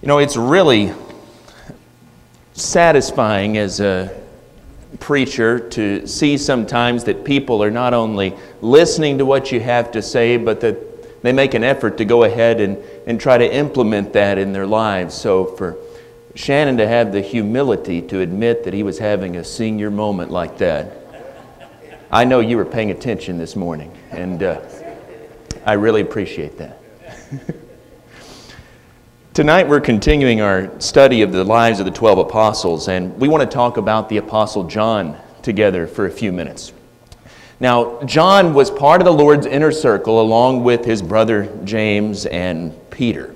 You know, it's really satisfying as a preacher to see sometimes that people are not only listening to what you have to say, but that they make an effort to go ahead and, and try to implement that in their lives. So for Shannon to have the humility to admit that he was having a senior moment like that, I know you were paying attention this morning, and uh, I really appreciate that. Tonight we're continuing our study of the lives of the 12 apostles, and we want to talk about the apostle John together for a few minutes. Now, John was part of the Lord's inner circle along with his brother James and Peter.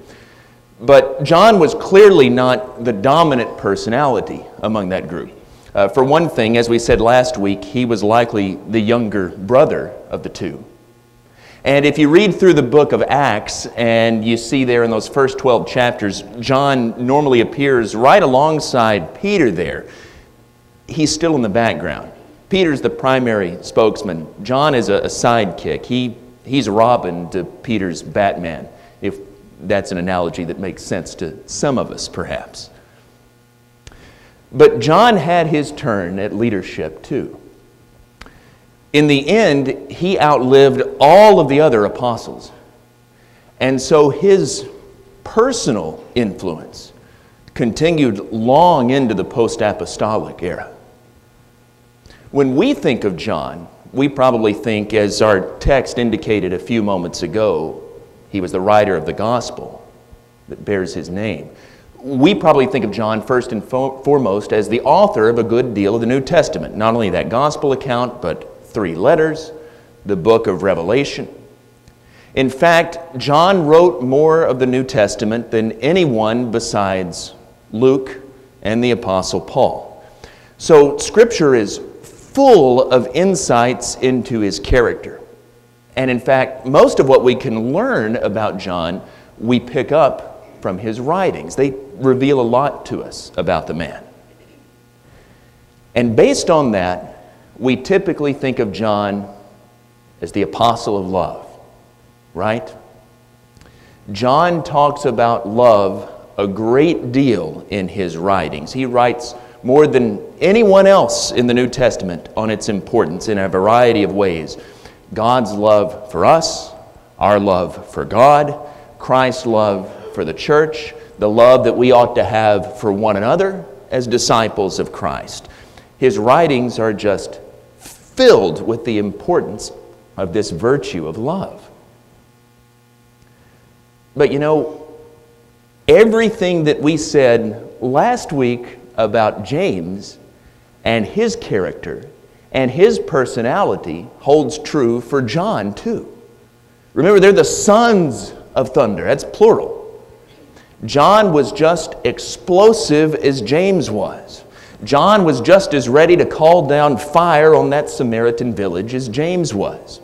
But John was clearly not the dominant personality among that group. Uh, for one thing, as we said last week, he was likely the younger brother of the two. And if you read through the book of Acts and you see there in those first 12 chapters, John normally appears right alongside Peter there. He's still in the background. Peter's the primary spokesman. John is a, a sidekick. He, he's Robin to Peter's Batman, if that's an analogy that makes sense to some of us, perhaps. But John had his turn at leadership too. In the end, he outlived all of the other apostles. And so his personal influence continued long into the post apostolic era. When we think of John, we probably think, as our text indicated a few moments ago, he was the writer of the gospel that bears his name. We probably think of John first and foremost as the author of a good deal of the New Testament. Not only that gospel account, but three letters, the book of Revelation. In fact, John wrote more of the New Testament than anyone besides Luke and the Apostle Paul. So, Scripture is full of insights into his character. And in fact, most of what we can learn about John, we pick up from his writings. They reveal a lot to us about the man. And based on that, we typically think of John as the apostle of love, right? John talks about love a great deal in his writings. He writes more than anyone else in the New Testament on its importance in a variety of ways. God's love for us, our love for God, Christ's love for the church, the love that we ought to have for one another as disciples of Christ. His writings are just filled with the importance of this virtue of love. But you know, everything that we said last week about James and his character and his personality holds true for John too. Remember, they're the sons of thunder, that's plural. John was just explosive as James was. John was just as ready to call down fire on that Samaritan village as James was.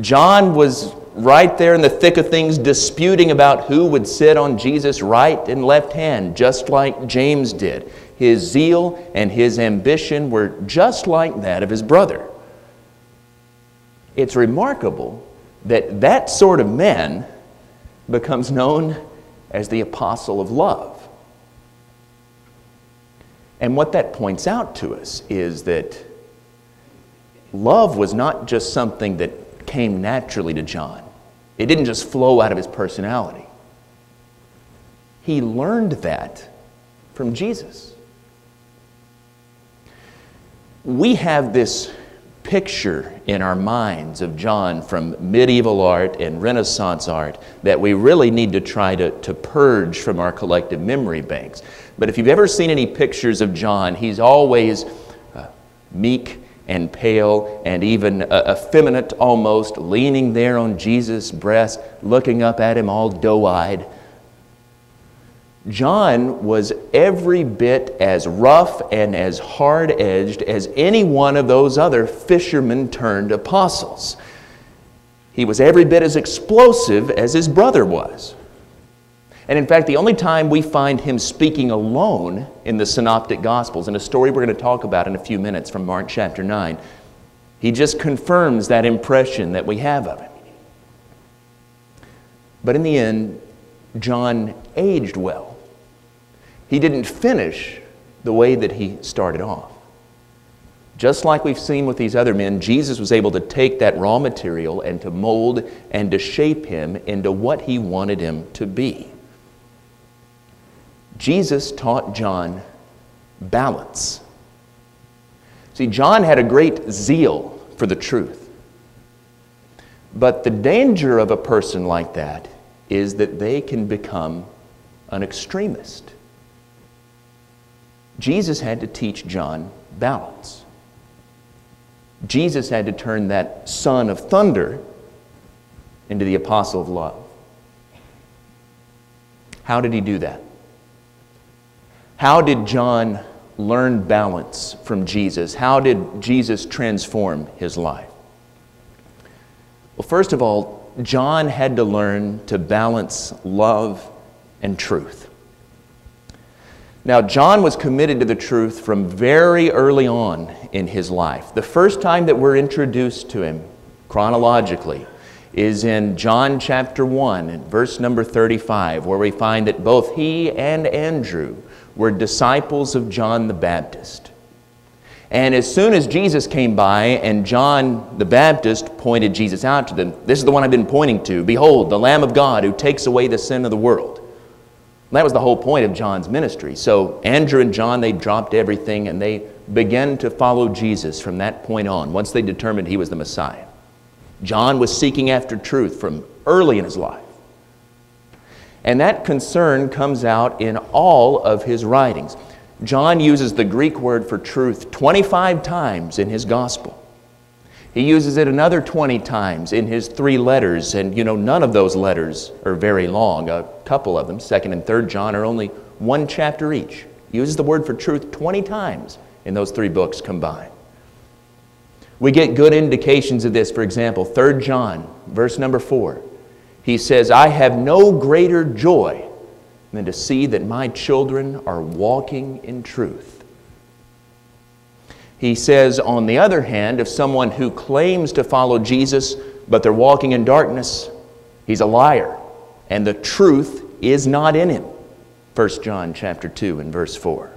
John was right there in the thick of things disputing about who would sit on Jesus' right and left hand, just like James did. His zeal and his ambition were just like that of his brother. It's remarkable that that sort of man becomes known as the apostle of love. And what that points out to us is that love was not just something that came naturally to John, it didn't just flow out of his personality. He learned that from Jesus. We have this picture in our minds of John from medieval art and Renaissance art that we really need to try to, to purge from our collective memory banks. But if you've ever seen any pictures of John, he's always uh, meek and pale and even uh, effeminate almost, leaning there on Jesus' breast, looking up at him all doe eyed. John was every bit as rough and as hard edged as any one of those other fishermen turned apostles. He was every bit as explosive as his brother was. And in fact, the only time we find him speaking alone in the Synoptic Gospels, in a story we're going to talk about in a few minutes from Mark chapter 9, he just confirms that impression that we have of him. But in the end, John aged well. He didn't finish the way that he started off. Just like we've seen with these other men, Jesus was able to take that raw material and to mold and to shape him into what he wanted him to be. Jesus taught John balance. See, John had a great zeal for the truth. But the danger of a person like that is that they can become an extremist. Jesus had to teach John balance. Jesus had to turn that son of thunder into the apostle of love. How did he do that? How did John learn balance from Jesus? How did Jesus transform his life? Well, first of all, John had to learn to balance love and truth. Now, John was committed to the truth from very early on in his life. The first time that we're introduced to him chronologically is in John chapter 1, verse number 35, where we find that both he and Andrew were disciples of John the Baptist. And as soon as Jesus came by and John the Baptist pointed Jesus out to them, this is the one I've been pointing to. Behold, the Lamb of God who takes away the sin of the world. That was the whole point of John's ministry. So Andrew and John, they dropped everything and they began to follow Jesus from that point on, once they determined he was the Messiah. John was seeking after truth from early in his life. And that concern comes out in all of his writings. John uses the Greek word for truth 25 times in his gospel. He uses it another 20 times in his three letters, and you know, none of those letters are very long. A couple of them, 2nd and 3rd John, are only one chapter each. He uses the word for truth 20 times in those three books combined. We get good indications of this. For example, 3rd John, verse number 4. He says, I have no greater joy than to see that my children are walking in truth. He says, on the other hand, if someone who claims to follow Jesus, but they're walking in darkness, he's a liar, and the truth is not in him. 1 John chapter 2 and verse 4.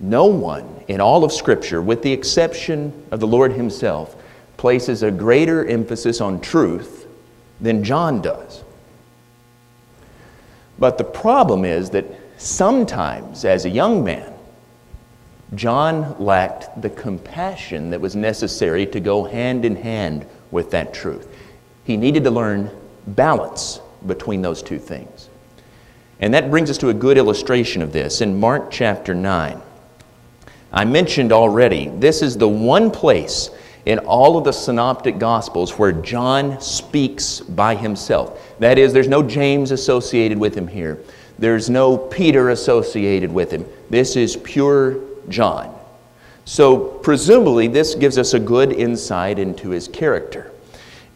No one in all of Scripture, with the exception of the Lord Himself, places a greater emphasis on truth than John does. But the problem is that sometimes, as a young man, John lacked the compassion that was necessary to go hand in hand with that truth. He needed to learn balance between those two things. And that brings us to a good illustration of this in Mark chapter 9. I mentioned already, this is the one place in all of the synoptic gospels where John speaks by himself. That is, there's no James associated with him here. There's no Peter associated with him. This is pure John. So, presumably, this gives us a good insight into his character.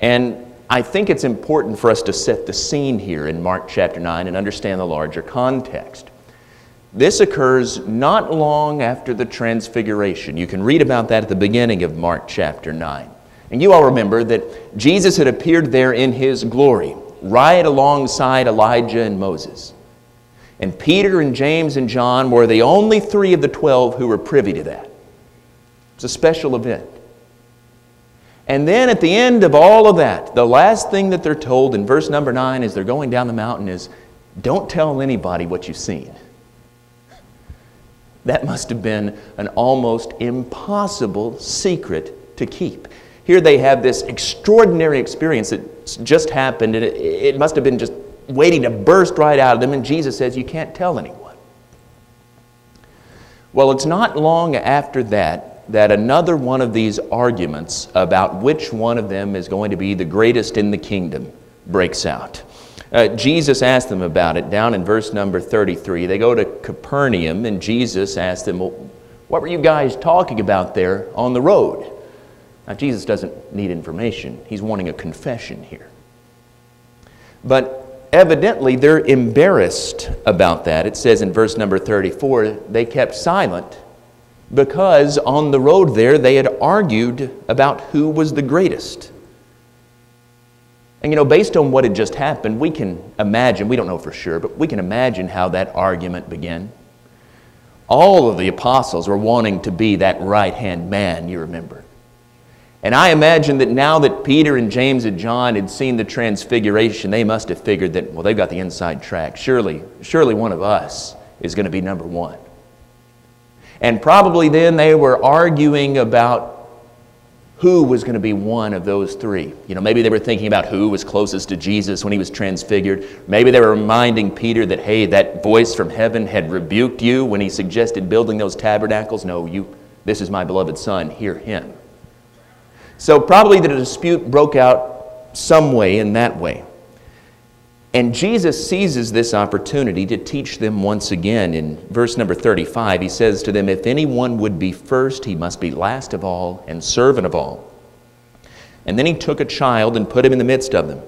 And I think it's important for us to set the scene here in Mark chapter 9 and understand the larger context. This occurs not long after the Transfiguration. You can read about that at the beginning of Mark chapter 9. And you all remember that Jesus had appeared there in his glory, right alongside Elijah and Moses. And Peter and James and John were the only three of the twelve who were privy to that. It's a special event. And then at the end of all of that, the last thing that they're told in verse number nine as they're going down the mountain is don't tell anybody what you've seen. That must have been an almost impossible secret to keep. Here they have this extraordinary experience that just happened, and it, it must have been just waiting to burst right out of them, and Jesus says, You can't tell anyone. Well, it's not long after that that another one of these arguments about which one of them is going to be the greatest in the kingdom breaks out. Uh, Jesus asked them about it down in verse number 33. They go to Capernaum, and Jesus asked them, Well, what were you guys talking about there on the road? Now, Jesus doesn't need information, he's wanting a confession here. But evidently they're embarrassed about that. It says in verse number 34 they kept silent because on the road there they had argued about who was the greatest. And you know, based on what had just happened, we can imagine, we don't know for sure, but we can imagine how that argument began. All of the apostles were wanting to be that right hand man, you remember. And I imagine that now that Peter and James and John had seen the transfiguration, they must have figured that, well, they've got the inside track. Surely, surely one of us is going to be number one. And probably then they were arguing about who was going to be one of those three. You know, maybe they were thinking about who was closest to Jesus when he was transfigured. Maybe they were reminding Peter that, hey, that voice from heaven had rebuked you when he suggested building those tabernacles. No, you, this is my beloved son, hear him. So probably the dispute broke out some way in that way. And Jesus seizes this opportunity to teach them once again. In verse number 35, he says to them, If anyone would be first, he must be last of all and servant of all. And then he took a child and put him in the midst of them.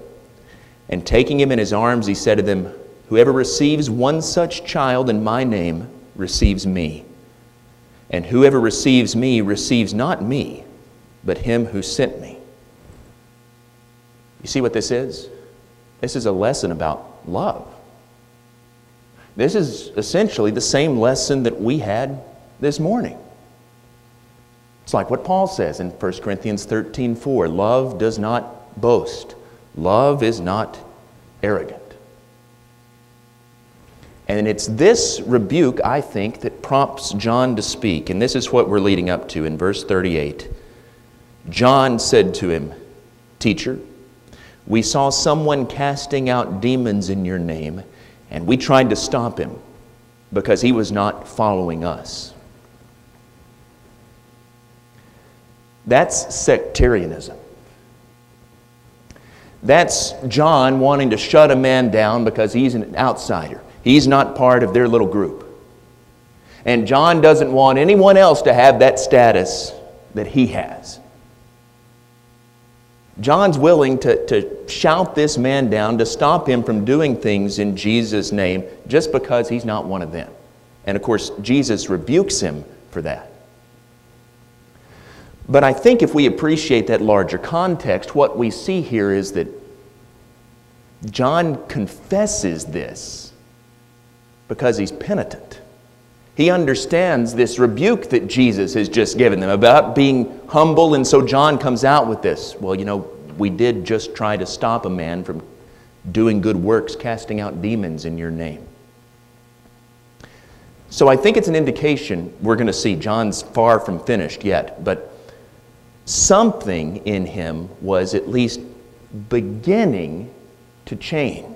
And taking him in his arms, he said to them, Whoever receives one such child in my name receives me. And whoever receives me receives not me, but him who sent me. You see what this is? This is a lesson about love. This is essentially the same lesson that we had this morning. It's like what Paul says in 1 Corinthians 13 4 love does not boast, love is not arrogant. And it's this rebuke, I think, that prompts John to speak. And this is what we're leading up to in verse 38. John said to him, Teacher, we saw someone casting out demons in your name, and we tried to stop him because he was not following us. That's sectarianism. That's John wanting to shut a man down because he's an outsider. He's not part of their little group. And John doesn't want anyone else to have that status that he has. John's willing to, to shout this man down to stop him from doing things in Jesus' name just because he's not one of them. And of course, Jesus rebukes him for that. But I think if we appreciate that larger context, what we see here is that John confesses this because he's penitent. He understands this rebuke that Jesus has just given them about being humble, and so John comes out with this. Well, you know, we did just try to stop a man from doing good works, casting out demons in your name. So I think it's an indication we're going to see. John's far from finished yet, but something in him was at least beginning to change.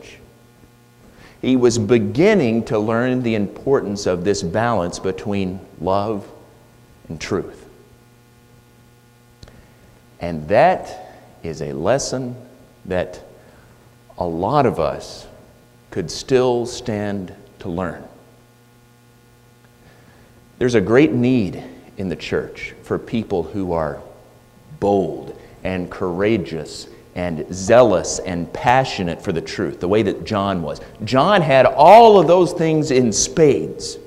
He was beginning to learn the importance of this balance between love and truth. And that is a lesson that a lot of us could still stand to learn. There's a great need in the church for people who are bold and courageous and zealous and passionate for the truth, the way that John was. John had all of those things in spades,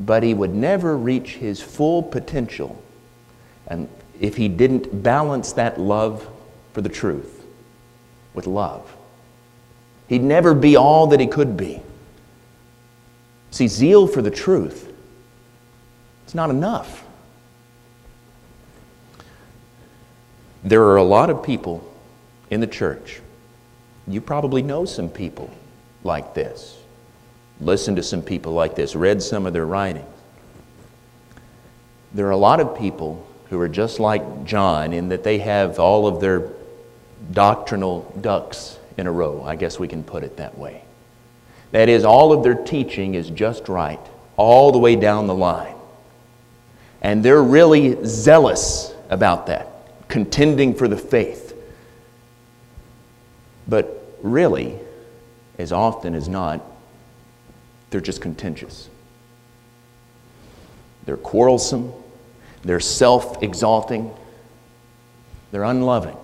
but he would never reach his full potential and if he didn't balance that love for the truth with love. He'd never be all that he could be. See, zeal for the truth, it's not enough. There are a lot of people in the church. You probably know some people like this. Listen to some people like this, read some of their writings. There are a lot of people who are just like John in that they have all of their doctrinal ducks in a row. I guess we can put it that way. That is, all of their teaching is just right, all the way down the line. And they're really zealous about that contending for the faith. But really, as often as not, they're just contentious. They're quarrelsome, they're self exalting, they're unloving.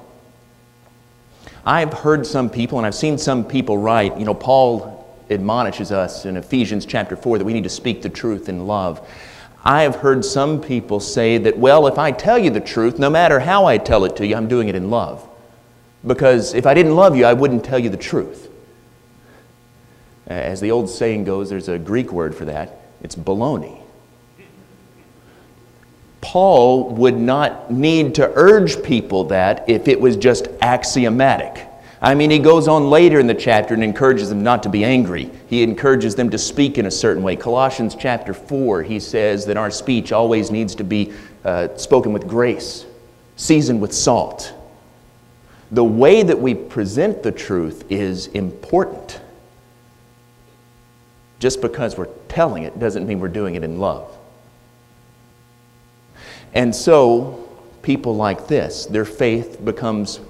I've heard some people, and I've seen some people write, you know, Paul admonishes us in Ephesians chapter 4 that we need to speak the truth in love. I have heard some people say that, well, if I tell you the truth, no matter how I tell it to you, I'm doing it in love. Because if I didn't love you, I wouldn't tell you the truth. As the old saying goes, there's a Greek word for that it's baloney. Paul would not need to urge people that if it was just axiomatic. I mean, he goes on later in the chapter and encourages them not to be angry. He encourages them to speak in a certain way. Colossians chapter 4, he says that our speech always needs to be uh, spoken with grace, seasoned with salt. The way that we present the truth is important. Just because we're telling it doesn't mean we're doing it in love. And so, people like this, their faith becomes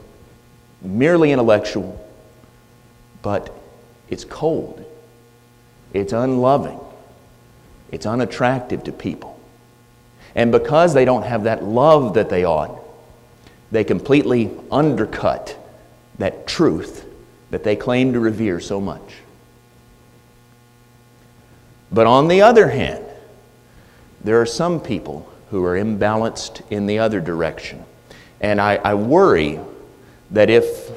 merely intellectual, but it's cold, it's unloving, it's unattractive to people. And because they don't have that love that they ought, they completely undercut that truth that they claim to revere so much. But on the other hand, there are some people who are imbalanced in the other direction. And I, I worry that if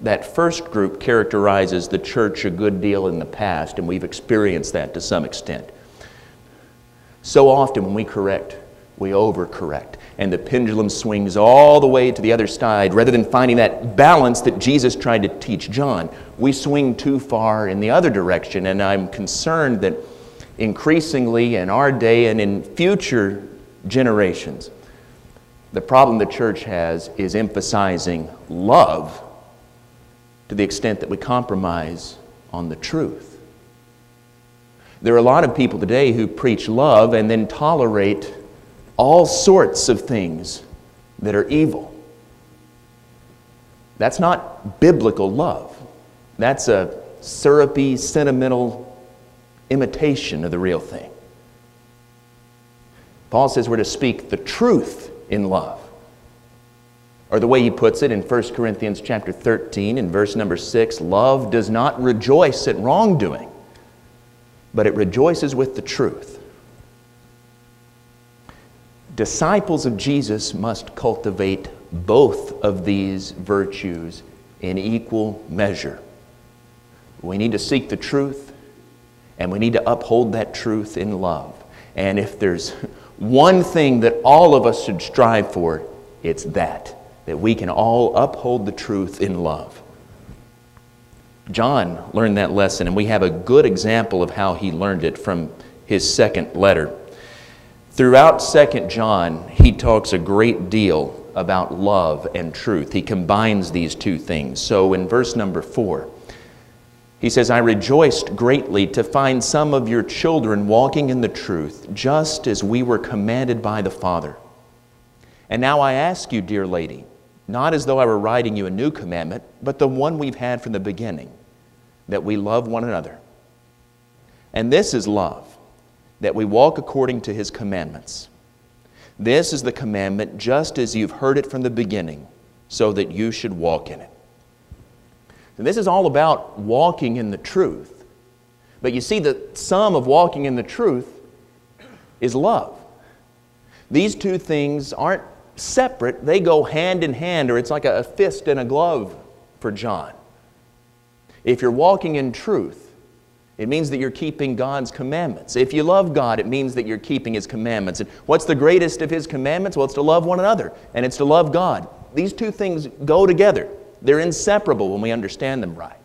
that first group characterizes the church a good deal in the past, and we've experienced that to some extent, so often when we correct, we overcorrect. And the pendulum swings all the way to the other side. Rather than finding that balance that Jesus tried to teach John, we swing too far in the other direction. And I'm concerned that increasingly in our day and in future generations, the problem the church has is emphasizing love to the extent that we compromise on the truth. There are a lot of people today who preach love and then tolerate all sorts of things that are evil. That's not biblical love. That's a syrupy, sentimental imitation of the real thing. Paul says we're to speak the truth in love. Or the way he puts it in 1 Corinthians chapter 13 in verse number 6, love does not rejoice at wrongdoing, but it rejoices with the truth. Disciples of Jesus must cultivate both of these virtues in equal measure. We need to seek the truth, and we need to uphold that truth in love. And if there's one thing that all of us should strive for, it's that, that we can all uphold the truth in love. John learned that lesson, and we have a good example of how he learned it from his second letter. Throughout Second John, he talks a great deal about love and truth. He combines these two things. So in verse number 4, he says, I rejoiced greatly to find some of your children walking in the truth, just as we were commanded by the Father. And now I ask you, dear lady, not as though I were writing you a new commandment, but the one we've had from the beginning, that we love one another. And this is love, that we walk according to his commandments. This is the commandment just as you've heard it from the beginning, so that you should walk in it. And this is all about walking in the truth. But you see, the sum of walking in the truth is love. These two things aren't separate, they go hand in hand, or it's like a fist and a glove for John. If you're walking in truth, it means that you're keeping God's commandments. If you love God, it means that you're keeping His commandments. And what's the greatest of His commandments? Well, it's to love one another, and it's to love God. These two things go together. They're inseparable when we understand them right.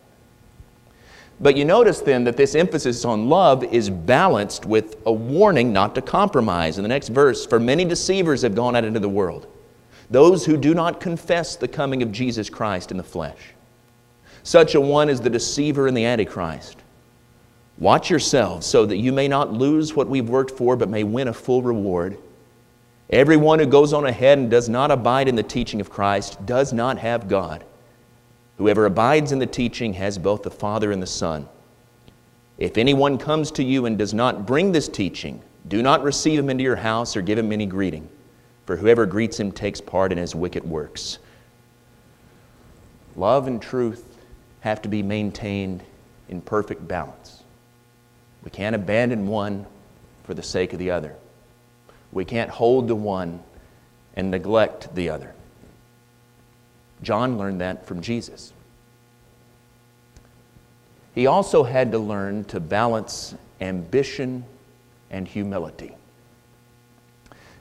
But you notice then that this emphasis on love is balanced with a warning not to compromise. In the next verse, for many deceivers have gone out into the world, those who do not confess the coming of Jesus Christ in the flesh. Such a one is the deceiver and the Antichrist. Watch yourselves so that you may not lose what we've worked for, but may win a full reward. Everyone who goes on ahead and does not abide in the teaching of Christ does not have God. Whoever abides in the teaching has both the Father and the Son. If anyone comes to you and does not bring this teaching, do not receive him into your house or give him any greeting, for whoever greets him takes part in his wicked works. Love and truth have to be maintained in perfect balance. We can't abandon one for the sake of the other. We can't hold to one and neglect the other. John learned that from Jesus. He also had to learn to balance ambition and humility.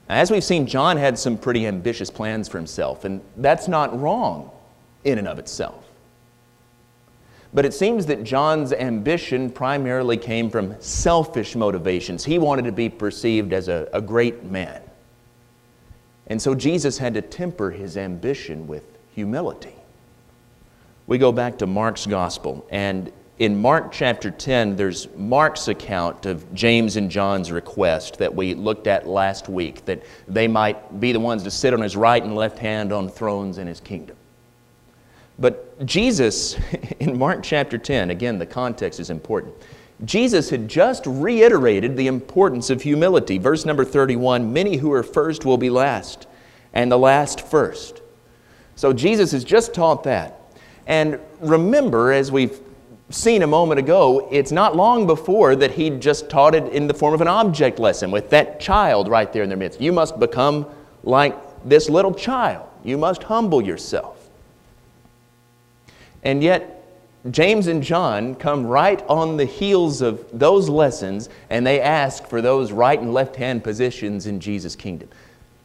As we've seen, John had some pretty ambitious plans for himself, and that's not wrong in and of itself. But it seems that John's ambition primarily came from selfish motivations. He wanted to be perceived as a, a great man. And so Jesus had to temper his ambition with humility. We go back to Mark's gospel, and in Mark chapter 10, there's Mark's account of James and John's request that we looked at last week, that they might be the ones to sit on his right and left hand on thrones in his kingdom. But Jesus, in Mark chapter 10, again, the context is important. Jesus had just reiterated the importance of humility. Verse number 31 Many who are first will be last, and the last first. So Jesus has just taught that. And remember, as we've seen a moment ago, it's not long before that he just taught it in the form of an object lesson with that child right there in their midst. You must become like this little child. You must humble yourself. And yet, James and John come right on the heels of those lessons and they ask for those right and left hand positions in Jesus' kingdom.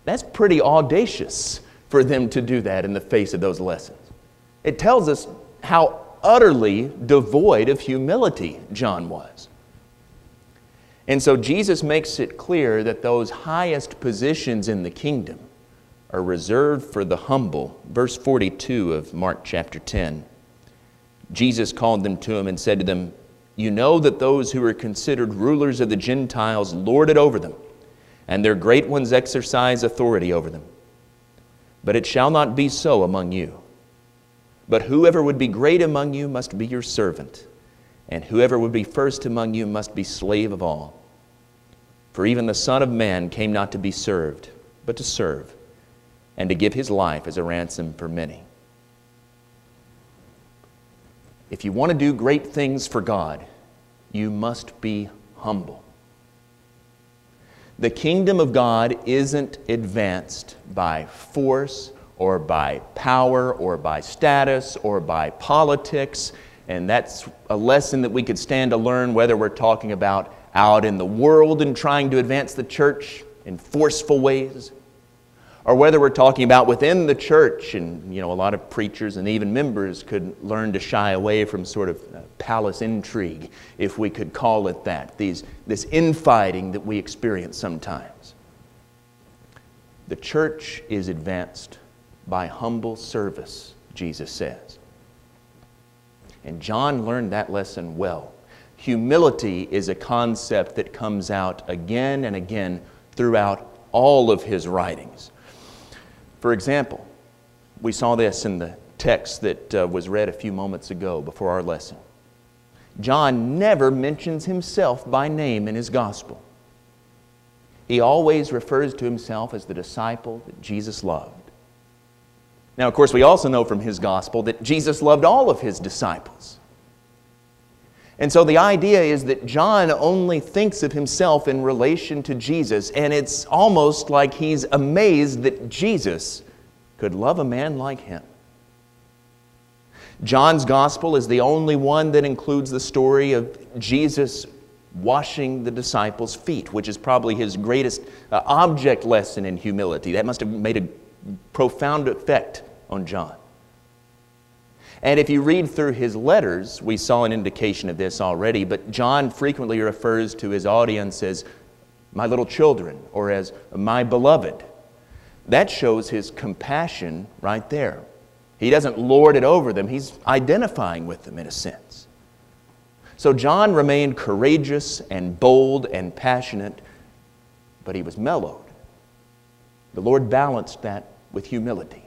That's pretty audacious for them to do that in the face of those lessons. It tells us how utterly devoid of humility John was. And so Jesus makes it clear that those highest positions in the kingdom are reserved for the humble. Verse 42 of Mark chapter 10. Jesus called them to him and said to them, You know that those who are considered rulers of the Gentiles lord it over them, and their great ones exercise authority over them. But it shall not be so among you. But whoever would be great among you must be your servant, and whoever would be first among you must be slave of all. For even the Son of Man came not to be served, but to serve, and to give his life as a ransom for many. If you want to do great things for God, you must be humble. The kingdom of God isn't advanced by force or by power or by status or by politics. And that's a lesson that we could stand to learn whether we're talking about out in the world and trying to advance the church in forceful ways, or whether we're talking about within the church. And, you know, a lot of preachers and even members could learn to shy away from sort of uh, palace intrigue, if we could call it that, These, this infighting that we experience sometimes. The church is advanced by humble service, Jesus says. And John learned that lesson well. Humility is a concept that comes out again and again throughout all of his writings. For example, we saw this in the text that uh, was read a few moments ago before our lesson. John never mentions himself by name in his gospel. He always refers to himself as the disciple that Jesus loved. Now, of course, we also know from his gospel that Jesus loved all of his disciples. And so the idea is that John only thinks of himself in relation to Jesus, and it's almost like he's amazed that Jesus could love a man like him. John's gospel is the only one that includes the story of Jesus washing the disciples' feet, which is probably his greatest uh, object lesson in humility. That must have made a profound effect on John. And if you read through his letters, we saw an indication of this already, but John frequently refers to his audience as my little children or as my beloved. That shows his compassion right there. He doesn't lord it over them, he's identifying with them in a sense. So John remained courageous and bold and passionate, but he was mellowed. The Lord balanced that with humility.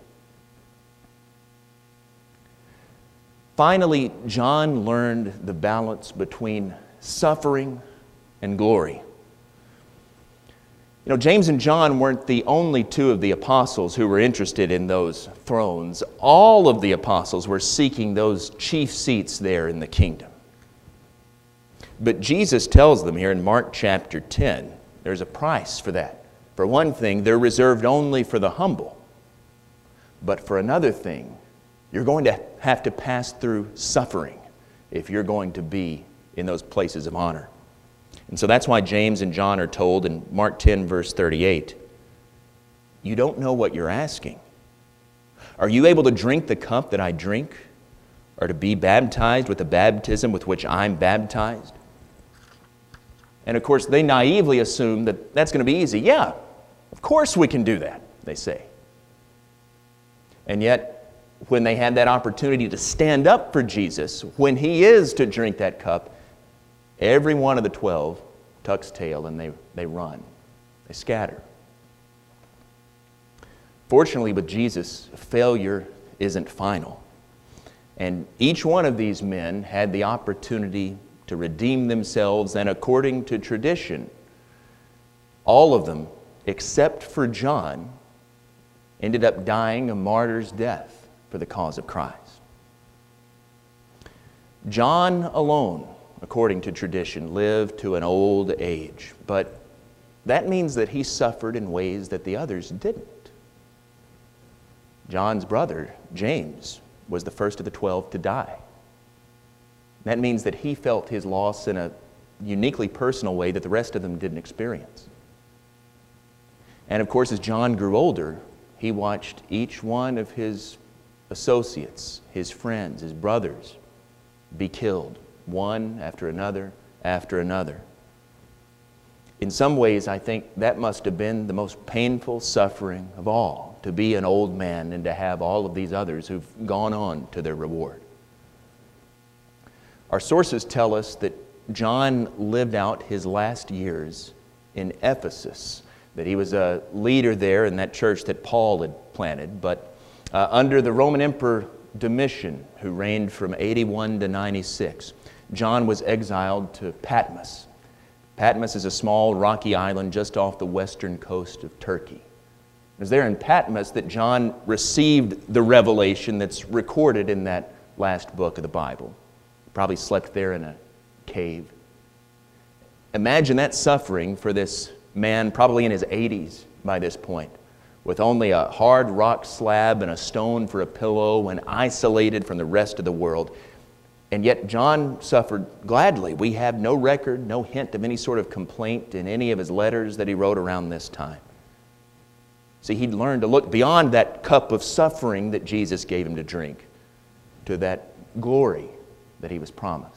Finally, John learned the balance between suffering and glory. You know, James and John weren't the only two of the apostles who were interested in those thrones. All of the apostles were seeking those chief seats there in the kingdom. But Jesus tells them here in Mark chapter 10 there's a price for that. For one thing, they're reserved only for the humble. But for another thing, You're going to have to pass through suffering if you're going to be in those places of honor. And so that's why James and John are told in Mark 10, verse 38 you don't know what you're asking. Are you able to drink the cup that I drink? Or to be baptized with the baptism with which I'm baptized? And of course, they naively assume that that's going to be easy. Yeah, of course we can do that, they say. And yet, when they had that opportunity to stand up for Jesus, when he is to drink that cup, every one of the twelve tucks tail and they, they run, they scatter. Fortunately, with Jesus, failure isn't final. And each one of these men had the opportunity to redeem themselves, and according to tradition, all of them, except for John, ended up dying a martyr's death for the cause of Christ. John alone, according to tradition, lived to an old age, but that means that he suffered in ways that the others didn't. John's brother, James, was the first of the 12 to die. That means that he felt his loss in a uniquely personal way that the rest of them didn't experience. And of course, as John grew older, he watched each one of his associates, his friends, his brothers be killed, one after another after another. In some ways, I think that must have been the most painful suffering of all to be an old man and to have all of these others who've gone on to their reward. Our sources tell us that John lived out his last years in Ephesus, that he was a leader there in that church that Paul had planted, but uh, under the Roman Emperor Domitian, who reigned from 81 to 96, John was exiled to Patmos. Patmos is a small rocky island just off the western coast of Turkey. It was there in Patmos that John received the revelation that's recorded in that last book of the Bible. Probably slept there in a cave. Imagine that suffering for this man, probably in his 80s by this point, with only a hard rock slab and a stone for a pillow and isolated from the rest of the world. And yet, John suffered gladly. We have no record, no hint of any sort of complaint in any of his letters that he wrote around this time. See, he'd learned to look beyond that cup of suffering that Jesus gave him to drink to that glory that he was promised.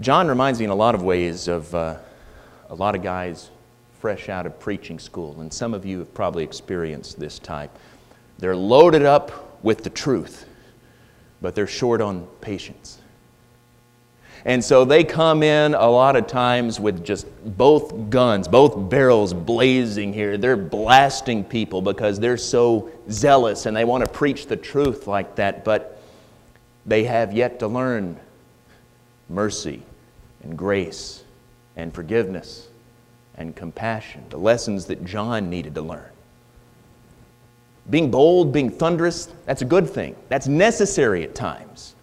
John reminds me in a lot of ways of uh, a lot of guys fresh out of preaching school, and some of you have probably experienced this type. They're loaded up with the truth, but they're short on patience. And so they come in a lot of times with just both guns, both barrels blazing here. They're blasting people because they're so zealous and they want to preach the truth like that, but they have yet to learn mercy and grace and forgiveness and compassion, the lessons that John needed to learn. Being bold, being thunderous, that's a good thing. That's necessary at times.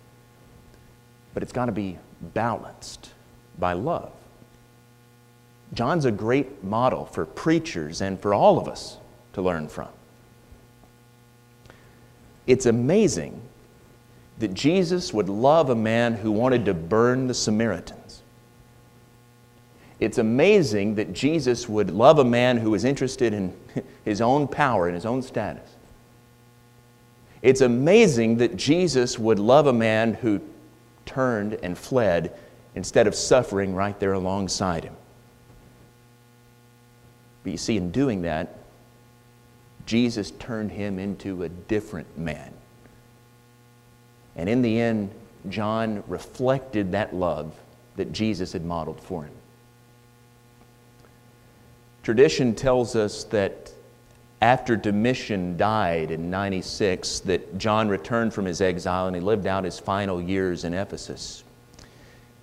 But it's got to be balanced by love. John's a great model for preachers and for all of us to learn from. It's amazing that Jesus would love a man who wanted to burn the Samaritans. It's amazing that Jesus would love a man who is interested in his own power and his own status. It's amazing that Jesus would love a man who turned and fled instead of suffering right there alongside him. But you see, in doing that, Jesus turned him into a different man. And in the end, John reflected that love that Jesus had modeled for him. Tradition tells us that after Domitian died in 96 that John returned from his exile and he lived out his final years in Ephesus.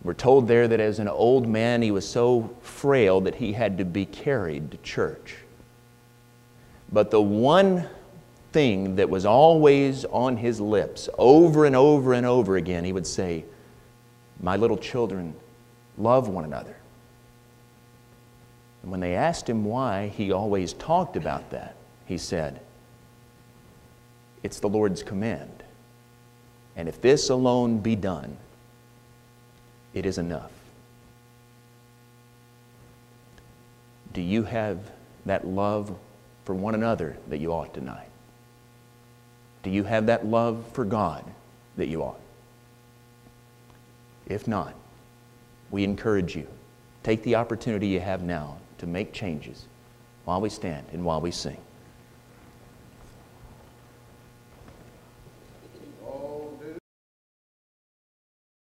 We're told there that as an old man, he was so frail that he had to be carried to church. But the one thing that was always on his lips, over and over and over again, he would say, My little children, love one another. And when they asked him why, he always talked about that he said, It's the Lord's command. And if this alone be done, it is enough. Do you have that love for one another that you ought tonight? Do you have that love for God that you ought? If not, we encourage you. Take the opportunity you have now to make changes while we stand and while we sing.